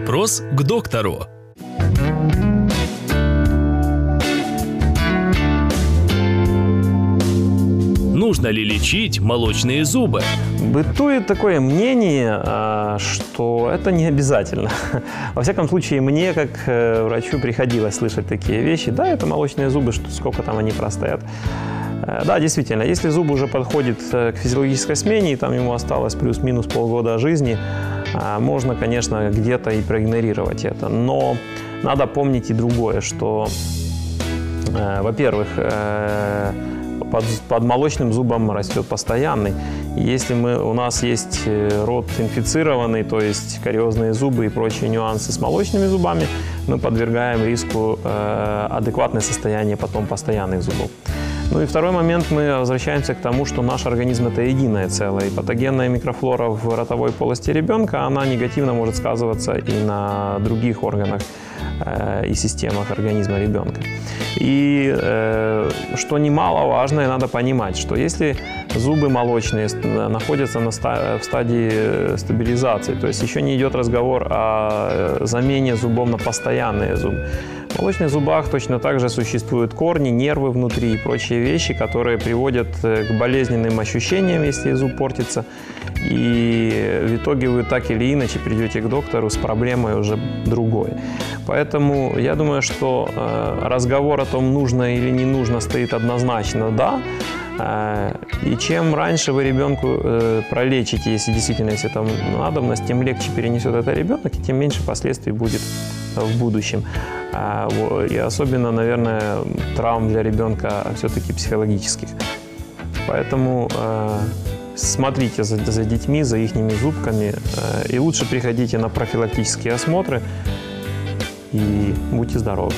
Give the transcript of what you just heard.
Вопрос к доктору. Нужно ли лечить молочные зубы? Бытует такое мнение, а, что это не обязательно. Во всяком случае, мне, как э, врачу, приходилось слышать такие вещи. Да, это молочные зубы, что сколько там они простоят. Э, да, действительно, если зуб уже подходит э, к физиологической смене, и там ему осталось плюс-минус полгода жизни, а, можно, конечно, где-то и проигнорировать это. Но надо помнить и другое, что, во-первых, под, под молочным зубом растет постоянный. Если мы, у нас есть э, рот инфицированный, то есть кариозные зубы и прочие нюансы с молочными зубами, мы подвергаем риску э, адекватное состояние потом постоянных зубов. Ну и второй момент, мы возвращаемся к тому, что наш организм это единое целое. И патогенная микрофлора в ротовой полости ребенка, она негативно может сказываться и на других органах и системах организма ребенка. И э, что немаловажное, надо понимать, что если зубы молочные находятся на ста- в стадии стабилизации, то есть еще не идет разговор о замене зубов на постоянные зубы, в молочных зубах точно так же существуют корни, нервы внутри и прочие вещи, которые приводят э, к болезненным ощущениям, если зуб портится. И в итоге вы так или иначе придете к доктору с проблемой уже другой. Поэтому я думаю, что э, разговор о том, нужно или не нужно, стоит однозначно «да». Э, и чем раньше вы ребенку э, пролечите, если действительно есть это надобность, тем легче перенесет это ребенок, и тем меньше последствий будет в будущем. И особенно, наверное, травм для ребенка все-таки психологических. Поэтому смотрите за, за детьми, за их зубками, и лучше приходите на профилактические осмотры, и будьте здоровы.